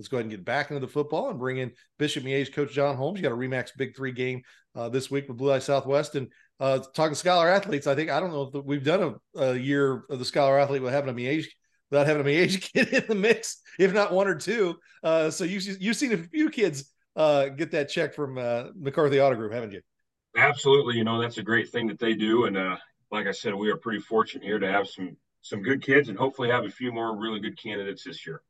Let's go ahead and get back into the football and bring in Bishop Miege coach Jon Holmes. You got a Remax Big Three game uh, this week with Blue Eye Southwest, and uh, talking scholar athletes. I think I don't know if we've done a, a year of the scholar athlete with having a Miege without having a Miege kid in the mix, if not one or two. Uh, so you you've seen a few kids uh, get that check from uh, McCarthy Auto Group, haven't you? Absolutely. You know that's a great thing that they do, and uh, like I said, we are pretty fortunate here to have some some good kids, and hopefully have a few more really good candidates this year.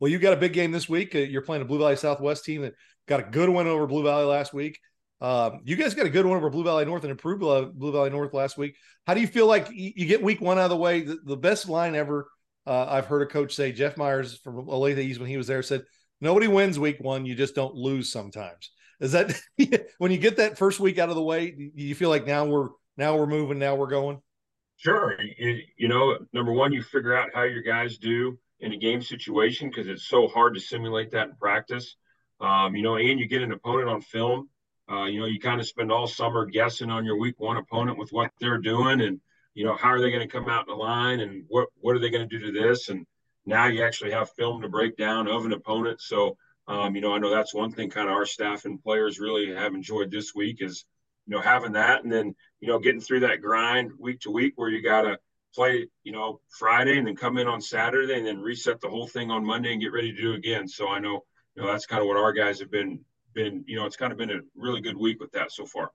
Well, you got a big game this week. Uh, you're playing a Blue Valley Southwest team that got a good win over Blue Valley last week. Um, you guys got a good one over Blue Valley North and improved Blue Valley North last week. How do you feel like you get week one out of the way? The, the best line ever uh, I've heard a coach say, Jeff Myers from Olathe East when he was there said, nobody wins week one. You just don't lose sometimes. Is that when you get that first week out of the way, you feel like now we're now we're moving, now we're going? Sure. You, you know, number one, you figure out how your guys do in a game situation because it's so hard to simulate that in practice. Um, you know, and you get an opponent on film. Uh, you know, you kind of spend all summer guessing on your week one opponent with what they're doing and, you know, how are they going to come out in the line and what, what are they going to do to this? And now you actually have film to break down of an opponent. So, um, you know, I know that's one thing kind of our staff and players really have enjoyed this week is, you know, having that and then, you know, getting through that grind week to week where you got to, play, you know, Friday and then come in on Saturday and then reset the whole thing on Monday and get ready to do again. So I know, you know, that's kind of what our guys have been been, you know, it's kind of been a really good week with that so far.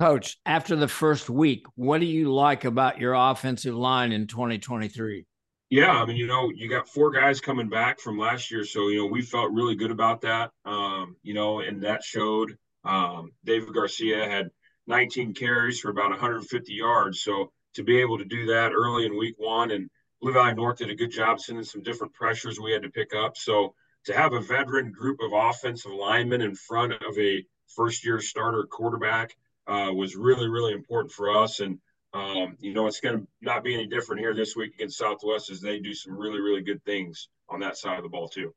Coach, after the first week, what do you like about your offensive line in 2023? Yeah, I mean, you know, you got four guys coming back from last year, so you know we felt really good about that. Um, you know, and that showed. Um, David Garcia had 19 carries for about 150 yards, so to be able to do that early in week one. And Blue Valley North did a good job sending some different pressures we had to pick up. So to have a veteran group of offensive linemen in front of a first year starter quarterback uh, was really, really important for us. And, um, you know, it's going to not be any different here this week against Southwest as they do some really, really good things on that side of the ball, too.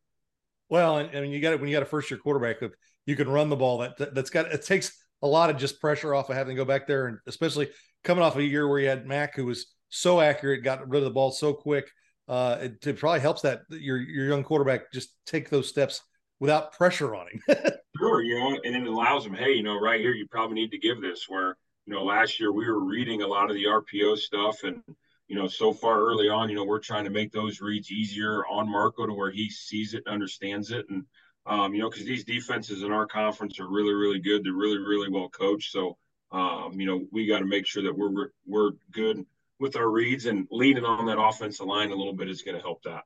Well, I mean, you got it when you got a first year quarterback, you can run the ball. That that's got it takes a lot of just pressure off of having to go back there, and especially coming off a year where you had Mac, who was so accurate, got rid of the ball so quick. Uh, it, it probably helps that your your young quarterback just take those steps without pressure on him. sure, you know, and it allows him, hey, you know, right here, you probably need to give this. Where you know, last year we were reading a lot of the RPO stuff, and you know, so far early on, you know, we're trying to make those reads easier on Marco to where he sees it and understands it, and um, you know, because these defenses in our conference are really, really good. They're really, really well coached. So um, you know, we got to make sure that we're we're good with our reads and leaning on that offensive line a little bit is going to help that.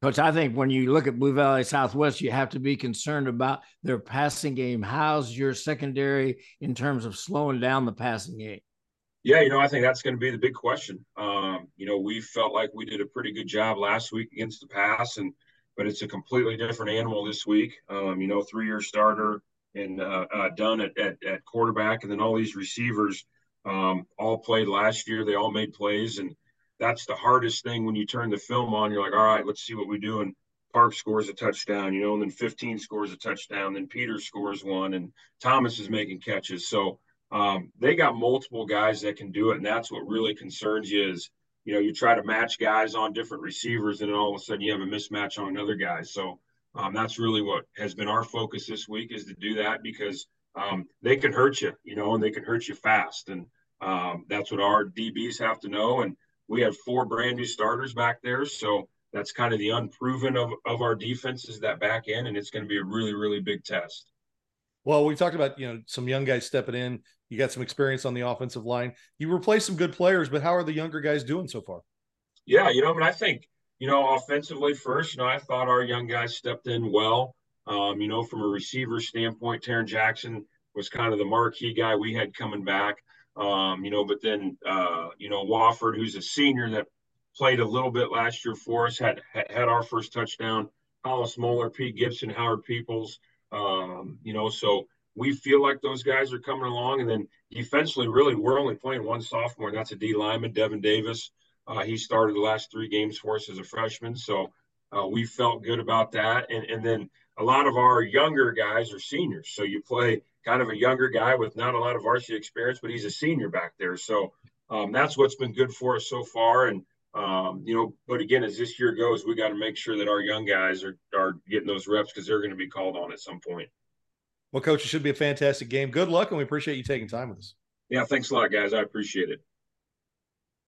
Coach, I think when you look at Blue Valley Southwest, you have to be concerned about their passing game. How's your secondary in terms of slowing down the passing game? Yeah, you know, I think that's going to be the big question. Um, you know, we felt like we did a pretty good job last week against the pass, and but it's a completely different animal this week. Um, you know, three-year starter, and uh, uh, Dunn at, at, at, quarterback, and then all these receivers um, all played last year. They all made plays, and that's the hardest thing when you turn the film on. You're like, all right, let's see what we do. And Park scores a touchdown, you know, and then 15 scores a touchdown, then Peter scores one, and Thomas is making catches. So um, they got multiple guys that can do it, and that's what really concerns you is, you know, you try to match guys on different receivers, and then all of a sudden you have a mismatch on another guy. So um, that's really what has been our focus this week is to do that because um, they can hurt you, you know, and they can hurt you fast. And um, that's what our DBs have to know. And we have four brand new starters back there. So that's kind of the unproven of, of our defense is that back end. And it's going to be a really, really big test. Well, we talked about, you know, some young guys stepping in. You got some experience on the offensive line. You replaced some good players, but how are the younger guys doing so far? Yeah, you know, I I think you know, offensively first, you know, I thought our young guys stepped in well. Um, you know, from a receiver standpoint, Taryn Jackson was kind of the marquee guy we had coming back. Um, you know, but then uh, you know, Wofford, who's a senior that played a little bit last year for us, had had our first touchdown. Hollis Moeller, Pete Gibson, Howard Peoples. Um, you know, so we feel like those guys are coming along. And then defensively, really, we're only playing one sophomore, and that's a D lineman, Devin Davis. Uh, he started the last three games for us as a freshman. So uh, we felt good about that. And, and then a lot of our younger guys are seniors. So you play kind of a younger guy with not a lot of varsity experience, but he's a senior back there. So um, that's what's been good for us so far. And, um, you know, but again, as this year goes, we got to make sure that our young guys are, are getting those reps because they're going to be called on at some point. Well, coach, it should be a fantastic game. Good luck, and we appreciate you taking time with us. Yeah, thanks a lot, guys. I appreciate it.